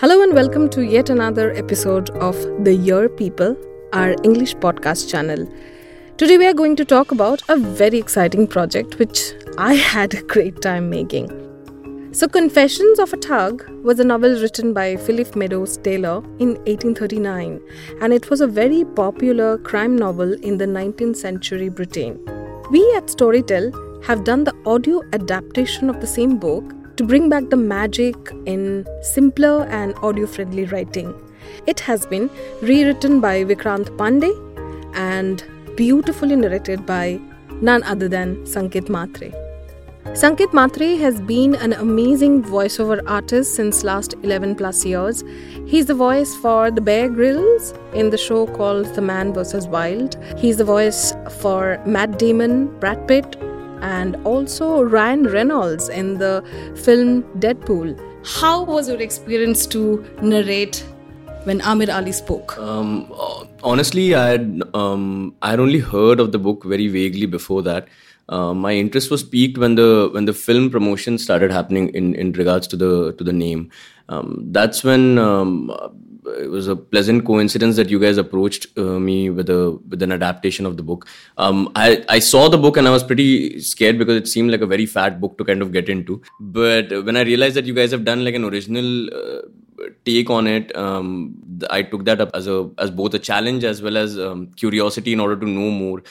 Hello and welcome to yet another episode of The Year People, our English podcast channel. Today we are going to talk about a very exciting project which I had a great time making. So, Confessions of a Thug was a novel written by Philip Meadows Taylor in 1839, and it was a very popular crime novel in the 19th century Britain. We at Storytel have done the audio adaptation of the same book to bring back the magic in simpler and audio friendly writing. It has been rewritten by Vikrant Pande and beautifully narrated by none other than Sanket Mhatre. Sanket Mhatre has been an amazing voiceover artist since last 11 plus years. He's the voice for the Bear Grylls in the show called The Man vs. Wild. He's the voice for Matt Damon, Brad Pitt, and also Ryan Reynolds in the film Deadpool. How was your experience to narrate when Amir Ali spoke? Um, honestly, I had um, I had only heard of the book very vaguely before that. Uh, my interest was piqued when the when the film promotion started happening in, in regards to the to the name. Um, that's when um, it was a pleasant coincidence that you guys approached uh, me with a with an adaptation of the book. Um, I I saw the book and I was pretty scared because it seemed like a very fat book to kind of get into. But when I realized that you guys have done like an original uh, take on it, um, I took that up as a as both a challenge as well as um, curiosity in order to know more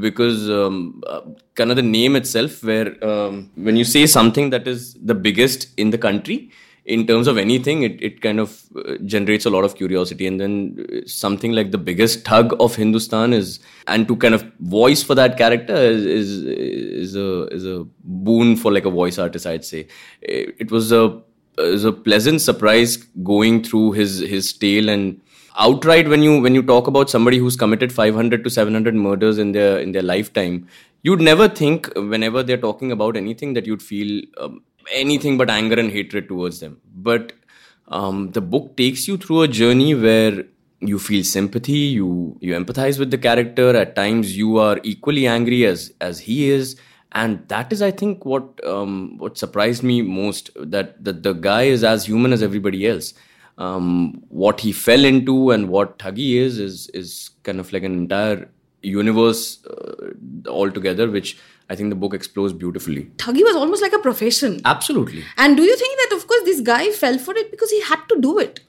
because um, uh, kind of the name itself where um, when you say something that is the biggest in the country in terms of anything, it, it kind of uh, generates a lot of curiosity. And then uh, something like the biggest thug of Hindustan is, and to kind of voice for that character is, is, is a, is a boon for like a voice artist, I'd say. It, it was a, it was a pleasant surprise going through his, his tale and outright when you, when you talk about somebody who's committed 500 to 700 murders in their, in their lifetime, you'd never think whenever they're talking about anything that you'd feel um, anything but anger and hatred towards them. But um, the book takes you through a journey where you feel sympathy, you you empathize with the character. At times, you are equally angry as as he is, and that is, I think, what um, what surprised me most. That that the guy is as human as everybody else. Um, what he fell into and what Thuggee is is is kind of like an entire universe uh, altogether, which I think the book explores beautifully. Thuggee was almost like a profession. Absolutely. And do you think that, of course, this guy fell for it because he had to do it?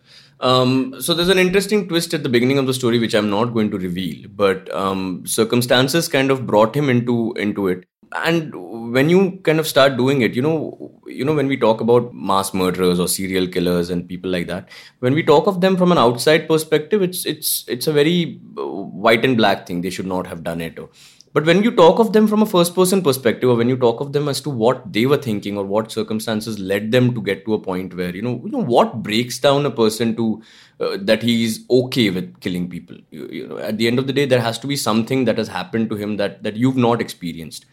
Um, so there's an interesting twist at the beginning of the story, which I'm not going to reveal, but um, circumstances kind of brought him into into it. And when you kind of start doing it, you know, you know, when we talk about mass murderers or serial killers and people like that, when we talk of them from an outside perspective, it's it's it's a very uh, white and black thing. They should not have done it. Or, but when you talk of them from a first person perspective, or when you talk of them as to what they were thinking or what circumstances led them to get to a point where, you know, you know what breaks down a person to uh, that he is okay with killing people. You, you know, at the end of the day, there has to be something that has happened to him that that you've not experienced.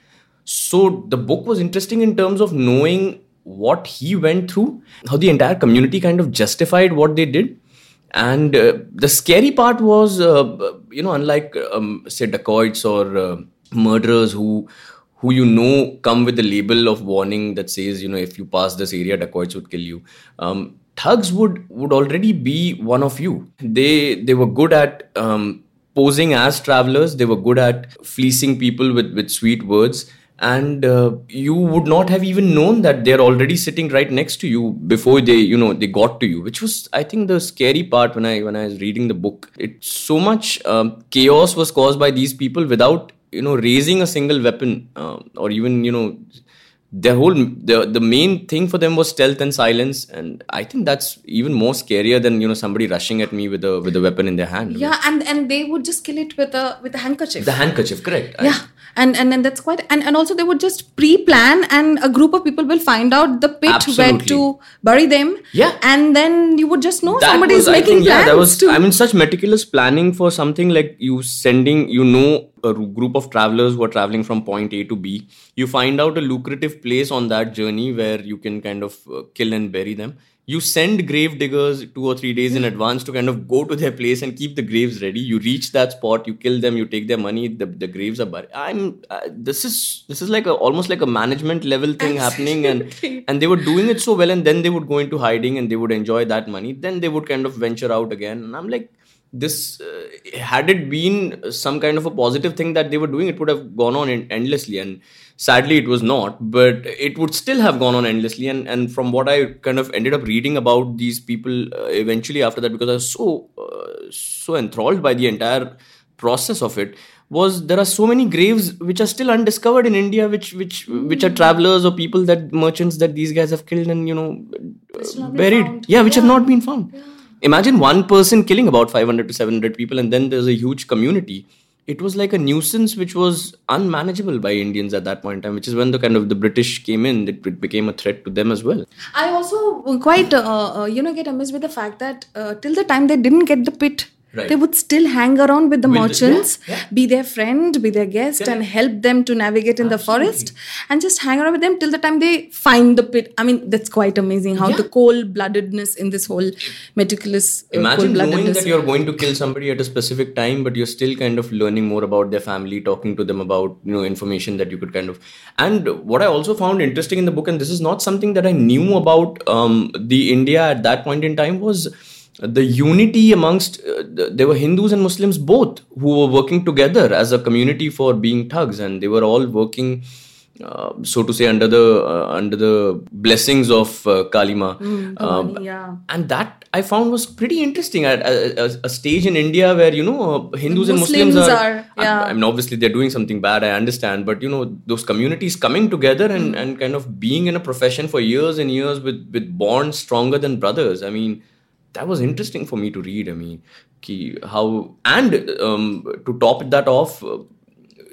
So the book was interesting in terms of knowing what he went through, how the entire community kind of justified what they did. And uh, the scary part was, uh, you know, unlike um, say dacoits or uh, murderers who who you know come with the label of warning that says, you know, if you pass this area, dacoits would kill you. Um, thugs would would already be one of you. They they were good at um, posing as travelers. They were good at fleecing people with with sweet words and uh, you would not have even known that they're already sitting right next to you before they you know they got to you which was i think the scary part when i when i was reading the book. It so much um, chaos was caused by these people without you know raising a single weapon uh, or even you know the whole the the main thing for them was stealth and silence. And i think that's even more scarier than you know somebody rushing at me with a with a weapon in their hand. Yeah and and they would just kill it with a with a handkerchief. The handkerchief correct. Yeah. I, and and, and that's quite and, and also they would just pre-plan and a group of people will find out the pit Absolutely. where to bury them yeah and then you would just know that somebody is making think, plans yeah that was to... i mean such meticulous planning for something like you sending you know a group of travelers who are traveling from point A to B. You find out a lucrative place on that journey where you can kind of uh, kill and bury them. You send grave diggers two or three days in advance to kind of go to their place and keep the graves ready. You reach that spot you kill them you take their money the, the graves are buried. I'm uh, this is this is like a almost like a management level thing happening and and they were doing it so well and then they would go into hiding and they would enjoy that money. Then they would kind of venture out again. And i'm like this uh, had it been some kind of a positive thing that they were doing it would have gone on endlessly. And sadly it was not but it would still have gone on endlessly. And and from what i kind of ended up reading about these people uh, eventually after that because i was so uh, so enthralled by the entire process of it was there are so many graves which are still undiscovered in india which which which are travelers or people that merchants that these guys have killed and you know uh, buried. yeah which yeah. have not been found. Yeah. imagine one person killing about 500 to 700 people and then there's a huge community it was like a nuisance which was unmanageable by Indians at that point in time, which is when the kind of the British came in, it, became a threat to them as well. I also quite, uh, uh, you know, get amazed with the fact that uh, till the time they didn't get the pit Right. They would still hang around with the merchants, the, yeah, yeah. be their friend, be their guest, yeah. and help them to navigate in Absolutely. the forest and just hang around with them till the time they find the pit. I mean, that's quite amazing how the cold bloodedness in this whole meticulous. Uh, Imagine knowing that you're going to kill somebody at a specific time, but you're still kind of learning more about their family, talking to them about you know information that you could kind of. And what I also found interesting in the book, and this is not something that I knew about um, the India at that point in time, was the unity amongst uh, there were hindus and muslims both who were working together as a community for being thugs and they were all working uh, so to say under the uh, under the blessings of uh, Kali Ma mm, um, yeah and that i found was pretty interesting at a, a, a stage in india where you know uh, hindus and muslims are, are yeah. I, I, mean obviously they're doing something bad i understand but you know those communities coming together and mm. and kind of being in a profession for years and years with with bonds stronger than brothers i mean that was interesting for me to read. I mean, how and um, to top that off, uh,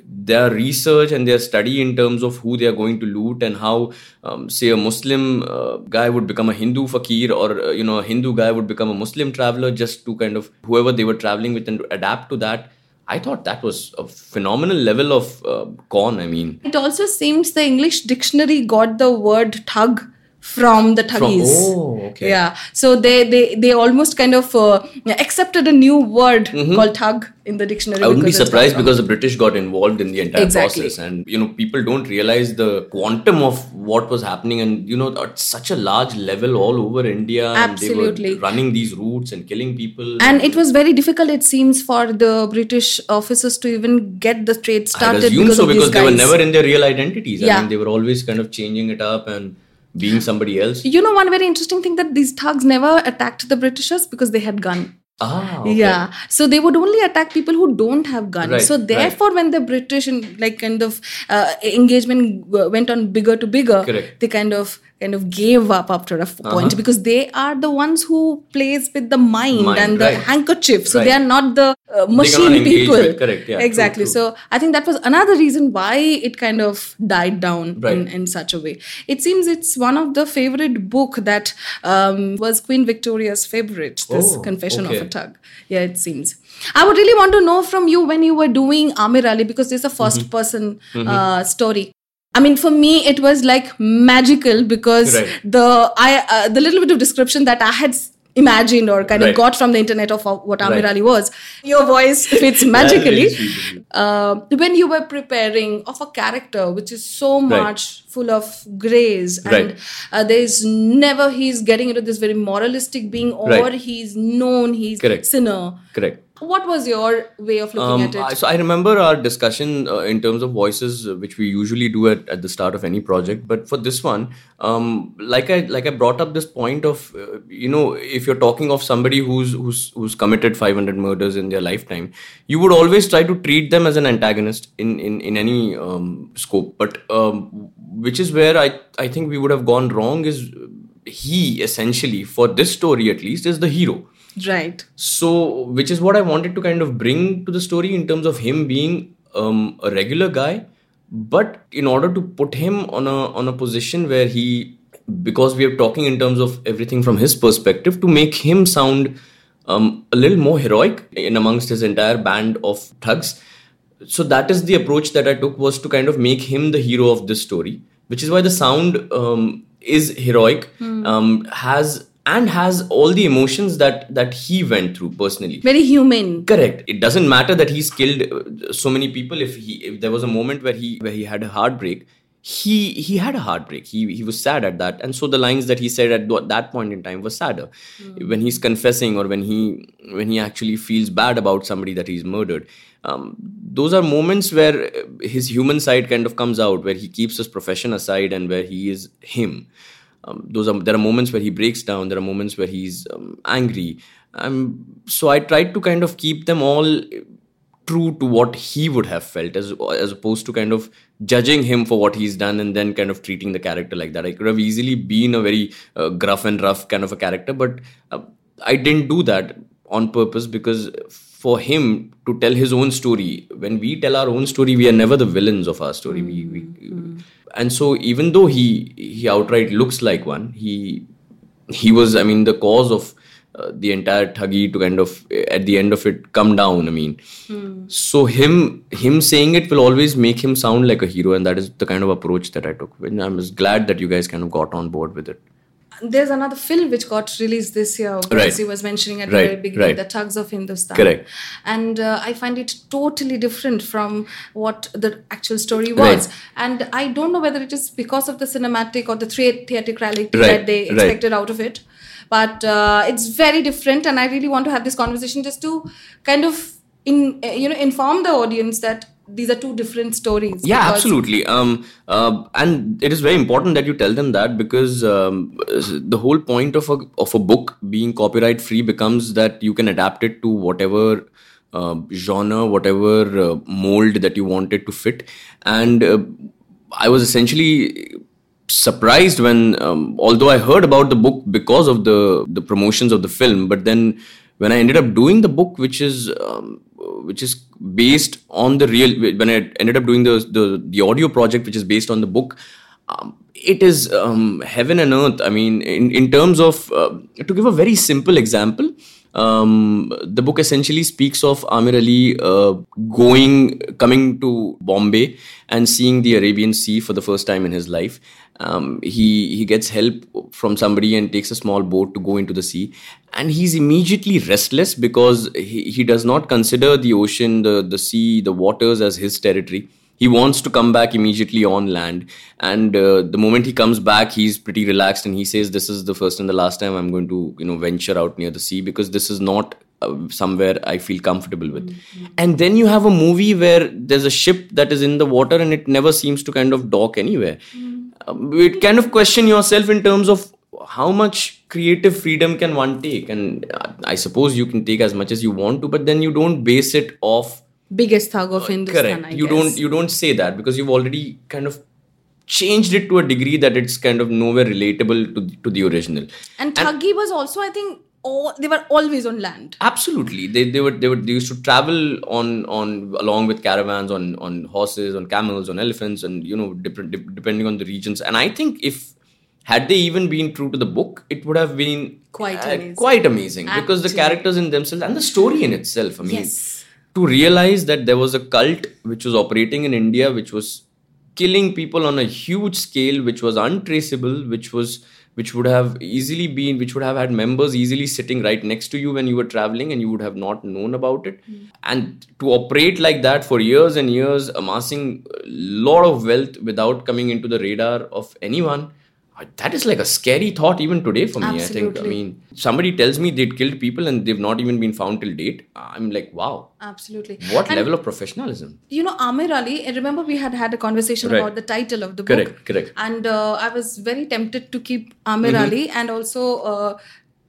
their research and their study in terms of who they are going to loot and how, um, say, a Muslim uh, guy would become a Hindu fakir or uh, you know a Hindu guy would become a Muslim traveler just to kind of whoever they were traveling with and to adapt to that. I thought that was a phenomenal level of uh, con. I mean, it also seems the English dictionary got the word thug from the Thuggis. oh, okay. Yeah. So they they they almost kind of uh, accepted a new word mm-hmm. called thug in the dictionary. I wouldn't be surprised because the British got involved in the entire exactly. process, and you know people don't realize the quantum of what was happening, and you know at such a large level all over India. Absolutely. And they were running these routes and killing people. And it was very difficult, it seems, for the British officers to even get the trade started. I assume because so because they were never in their real identities. Yeah. I mean, they were always kind of changing it up and being somebody else. You know, one very interesting thing that these thugs never attacked the Britishers because they had gun. Ah, okay. yeah. So they would only attack people who don't have guns. Right, so therefore, right. when the British and like kind of uh, engagement went on bigger to bigger, Correct. they kind of kind of gave up after a point uh-huh. because they are the ones who plays with the mind, mind and the right. handkerchief so right. they are not the uh, machine people with, correct yeah exactly true, true. so i think that was another reason why it kind of died down right. in, in such a way it seems it's one of the favorite book that um, was queen victoria's favorite this oh, confession okay. of a thug yeah it seems I would really want to know from you when you were doing Amir Ali because it's a 1st mm-hmm. person mm-hmm. Uh, story. I mean, for me, it was like magical because right. the I uh, the little bit of description that I had imagined or kind right. of got from the internet of what Amir right. Ali was, your voice fits magically. uh, when you were preparing of a character which is so much full of grace and uh, there's never he's getting into this very moralistic being or he's known he's Correct. sinner. Correct what was your way of looking um, at it? So I remember our discussion uh, in terms of voices, uh, which we usually do at, at the start of any project. But for this one, um, like I like I brought up this point of uh, you know if you're talking of somebody who's who's who's committed 500 murders in their lifetime, you would always try to treat them as an antagonist in in in any um, scope. But um, which is where I I think we would have gone wrong is he essentially for this story at least is the hero Right. So, which is what I wanted to kind of bring to the story in terms of him being um, a regular guy, but in order to put him on a on a position where he, because we are talking in terms of everything from his perspective, to make him sound um, a little more heroic in amongst his entire band of thugs. So that is the approach that I took was to kind of make him the hero of this story, which is why the sound um, is heroic, mm. has and has all the emotions that that he went through personally. Very human. Correct. It doesn't matter that he's killed uh, so many people. If he if there was a moment where he where he had a heartbreak he he had a heartbreak. He he was sad at that. And so the lines that he said at that point in time was sadder. Mm. when he's confessing or when he when he actually feels bad about somebody that he's murdered um, those are moments where his human side kind of comes out where he keeps his profession aside and where he is him um, those are there are moments where he breaks down there are moments where he's um, angry. Um, so i tried to kind of keep them all true to what he would have felt as as opposed to kind of judging him for what he's done and then kind of treating the character like that. I could have easily been a very uh, gruff and rough kind of a character but uh, i didn't do that on purpose because for him to tell his own story when we tell our own story we are never the villains of our story. Mm-hmm. we, we mm-hmm and so even though he he outright looks like one he he was i mean the cause of uh, the entire thuggee to kind of at the end of it come down i mean hmm. so him him saying it will always make him sound like a hero and that is the kind of approach that i took and i'm just glad that you guys kind of got on board with it there's another film which got released this year, right. as he was mentioning at right. the very beginning, right. The Thugs of Hindustan. Correct. And uh, I find it totally different from what the actual story was. And I don't know whether it is because of the cinematic or the three theatricality that they expected out of it. But uh, it's very different, and I really want to have this conversation just to kind of in you know inform the audience that these are two different stories yeah absolutely. Um, uh, and it is very important that you tell them that because um, the whole point of a of a book being copyright free becomes that you can adapt it to whatever uh, genre whatever uh, mold that you want it to fit. And uh, i was essentially surprised when um, although i heard about the book because of the the promotions of the film but then when i ended up doing the book which is um, which is based on the real when i ended up doing the the, the audio project which is based on the book um, it is um, heaven and earth i mean in, in terms of uh, to give a very simple example um, the book essentially speaks of Amir Ali uh, going, coming to Bombay and seeing the Arabian Sea for the first time in his life. Um, he he gets help from somebody and takes a small boat to go into the sea, and he's immediately restless because he, he does not consider the ocean, the the sea, the waters as his territory. He wants to come back immediately on land. And uh, the moment he comes back he's pretty relaxed and he says this is the first and the last time i'm going to you know venture out near the sea because this is not uh, somewhere i feel comfortable with. Mm-hmm. and then you have a movie where there's a ship that is in the water and it never seems to kind of dock anywhere. Mm-hmm. Um, it kind of question yourself in terms of how much creative freedom can one take and uh, i suppose you can take as much as you want to but then you don't base it off biggest thug of Hindustan. Correct. I you guess. don't you don't say that because you've already kind of changed it to a degree that it's kind of nowhere relatable to to the original. And Thuggee and, was also, I think, all, they were always on land. Absolutely, they they were they were they used to travel on on along with caravans on on horses, on camels, on elephants, and you know different depending on the regions. And I think if had they even been true to the book, it would have been quite uh, amazing. quite amazing because the characters in themselves and the story in itself. I mean. Yes to realize that there was a cult which was operating in India, which was killing people on a huge scale, which was untraceable, which was which would have easily been, which would have had members easily sitting right next to you when you were traveling, and you would have not known about it. Mm. And to operate like that for years and years, amassing a lot of wealth without coming into the radar of anyone that is like a scary thought even today for me Absolutely. i think i mean somebody tells me they'd killed people and they've not even been found till date i'm like wow absolutely what and level of professionalism you know amir ali remember we had had a conversation right. about the title of the book correct correct and uh, i was very tempted to keep amir mm-hmm. ali and also uh,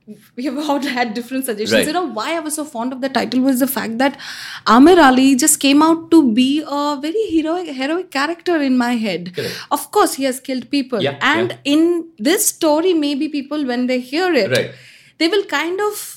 we have all had different suggestions. Right. You know, why I was so fond of the title was the fact that Amir Ali just came out to be a very heroic, heroic character in my head. Correct. Of course, he has killed people. Yeah, and yeah. in this story, maybe people, when they hear it, right. they will kind of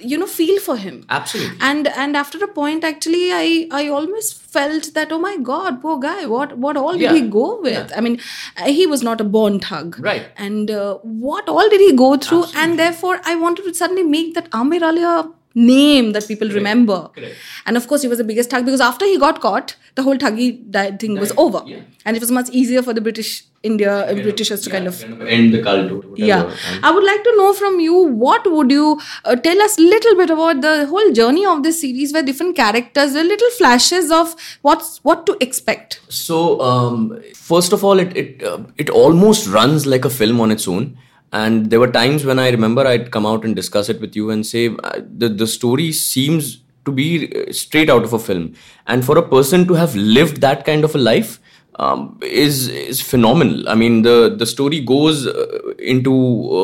you know feel for him absolutely and and after a point actually i i almost felt that oh my god poor guy what what all did yeah. he go with yeah. i mean he was not a born thug right and uh, what all did he go through absolutely. and therefore i wanted to suddenly make that amir ali a name that people remember. Correct. And of course, he was the biggest thug because after he got caught, the whole thuggee thing was over, yeah. and it was much easier for the British India uh, Britishers to yeah, kind, of kind, of end the cult. yeah, I would like to know from you what would you uh, tell us a little bit about the whole journey of this series, where different characters, the little flashes of what's what to expect. So, um, first of all, it it uh, it almost runs like a film on its own and there were times when i remember i'd come out and discuss it with you and say uh, the, the story seems to be uh, straight out of a film. And for a person to have lived that kind of a life um, is is phenomenal. I mean the the story goes uh, into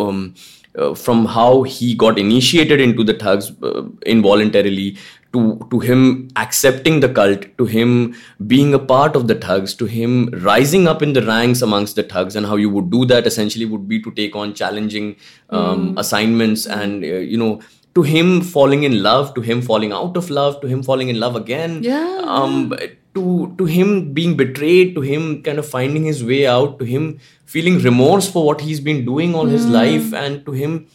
um, uh, from how he got initiated into the thugs uh, involuntarily to to him accepting the cult to him being a part of the thugs to him rising up in the ranks amongst the thugs and how you would do that essentially would be to take on challenging um, mm. assignments and uh, you know to him falling in love to him falling out of love to him falling in love again yeah. um, to to him being betrayed to him kind of finding his way out to him feeling remorse for what he's been doing all mm. his life and to him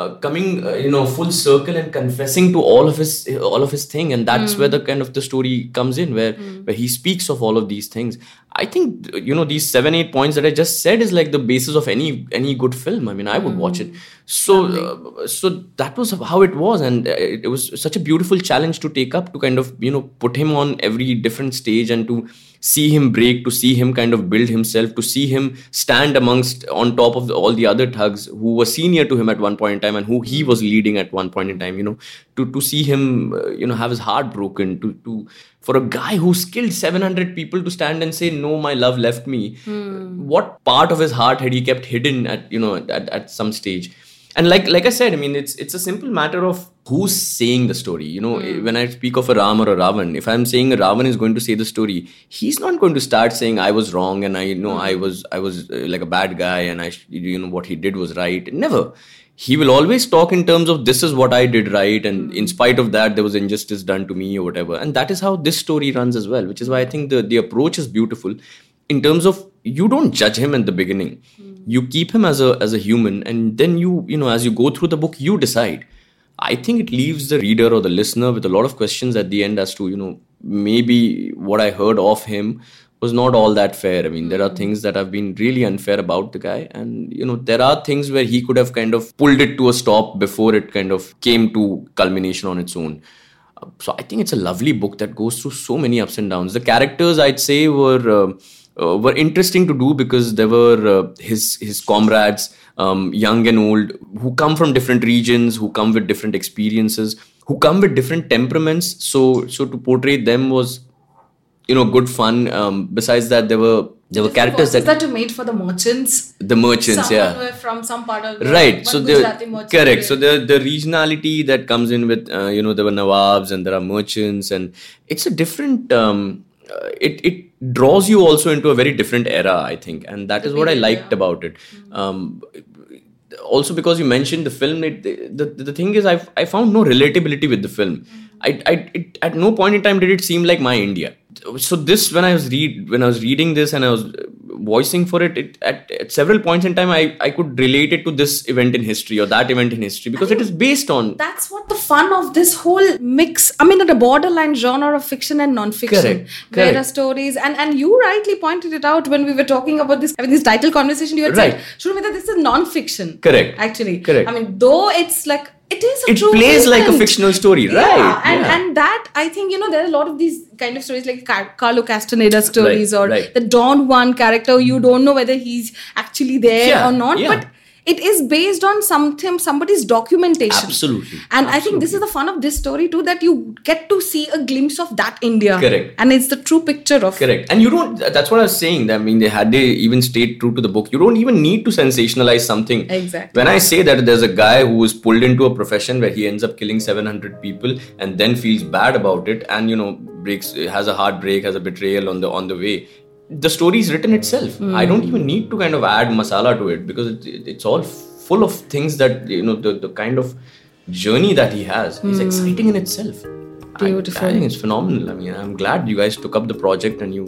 uh, coming uh, you know full circle and confessing to all of his all of his thing and that's mm. where the kind of the story comes in where mm. where he speaks of all of these things i think you know these seven eight points that i just said is like the basis of any any good film i mean i would mm. watch it hmm. So uh, so that was how it was and uh, it, it was such a beautiful challenge to take up to kind of you know put him on every different stage and to see him break, to see him kind of build himself, to see him stand amongst on top of the, all the other thugs who were senior to him at one point in time and who he was leading at one point in time. You know, to to see him, uh, you know, have his heart broken. To to for a guy who's killed 700 people to stand and say no, my love left me. Hmm. What part of his heart had he kept hidden at you know at, at some stage? And like like I said, I mean, it's it's a simple matter of who's saying the story. You know, mm. when I speak of a Ram or a Ravan, if I'm saying a Ravan is going to say the story, he's not going to start saying I was wrong and I you know mm. I was I was uh, like a bad guy and I you know what he did was right. Never. He will always talk in terms of this is what I did right, and mm. in spite of that, there was injustice done to me or whatever. And that is how this story runs as well, which is why I think the the approach is beautiful in terms of you don't judge him in the beginning mm. You keep him as a as a human and then you you know as you go through the book you decide. I think it leaves the reader or the listener with a lot of questions at the end as to you know maybe what i heard of him was not all that fair. I mean there are things that have been really unfair about the guy and you know there are things where he could have kind of pulled it to a stop before it kind of came to culmination on its own. So i think it's a lovely book that goes through so many ups and downs. The characters i'd say were uh, uh, were interesting to do because there were uh, his his comrades, um, young and old, who come from different regions, who come with different experiences, who come with different temperaments. So so to portray them was, you know, good fun. Um, besides that, there were there were characters that that you made for the merchants. The merchants, yeah, from some part of the, right. So the correct. So the the regionality that comes in with uh, you know there were nawabs and there are merchants and it's a different. Um, uh, it it draws you also into a very different era i think and that is what i liked about it. Um, also because you mentioned the film it, the, the, the thing is i i found no relatability with the film. Mm-hmm. I, I it, at no point in time did it seem like my india. So this when i was read when i was reading this and i was voicing for it, it at, at, several points in time I, I could relate it to this event in history or that event in history because it is based on that's what the fun of this whole mix i mean at a borderline genre of fiction and non-fiction correct, there correct. are stories and and you rightly pointed it out when we were talking about this i mean this title conversation you had right. said Suromita, this is non-fiction correct actually correct i mean though it's like it is it plays like a fictional story yeah, right? and yeah. and that i think you know there are a lot of these kind of stories like carlo castaneda stories right, or right. the don juan character. You hmm. don't know whether he's actually there yeah, or not but it is based on something somebody's documentation. Absolutely. And absolutely. i think this is the fun of this story too that you get to see a glimpse of that india. Correct. And it's the true picture of correct. And you don't that's what i was saying i mean they had they even stayed true to the book. You don't even need to sensationalize something. Exactly. When i say that there's a guy who is pulled into a profession where he ends up killing 700 people and then feels bad about it and you know breaks has a heartbreak has a betrayal on the on the way the story is written itself. Mm. I don't even need to kind of add masala to it because it, it, it's all full of things that you know the, the kind of journey that he has mm. is hmm. exciting in itself. Beautiful. I, I, think it's phenomenal. I mean, I'm glad you guys took up the project and you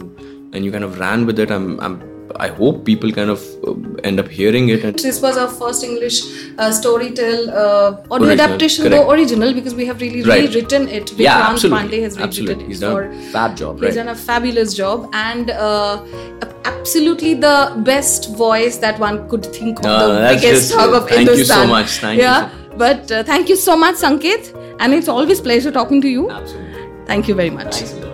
and you kind of ran with it. I'm I'm I hope people kind of uh, end up hearing it. And This was our first English uh, Storytel uh, audio Original, adaptation, correct. though original, because we have really Right. rewritten it. yeah, Vikrant absolutely. Pande has rewritten absolutely. it He's done for fab job, He's right? done a fabulous job and uh, absolutely the best voice that one could think of, No, the biggest just- hug of thank you so much, thank you yeah, but uh, thank you so much, Sanket, and it's always pleasure talking to you. Absolutely. Thank you very much. Lot.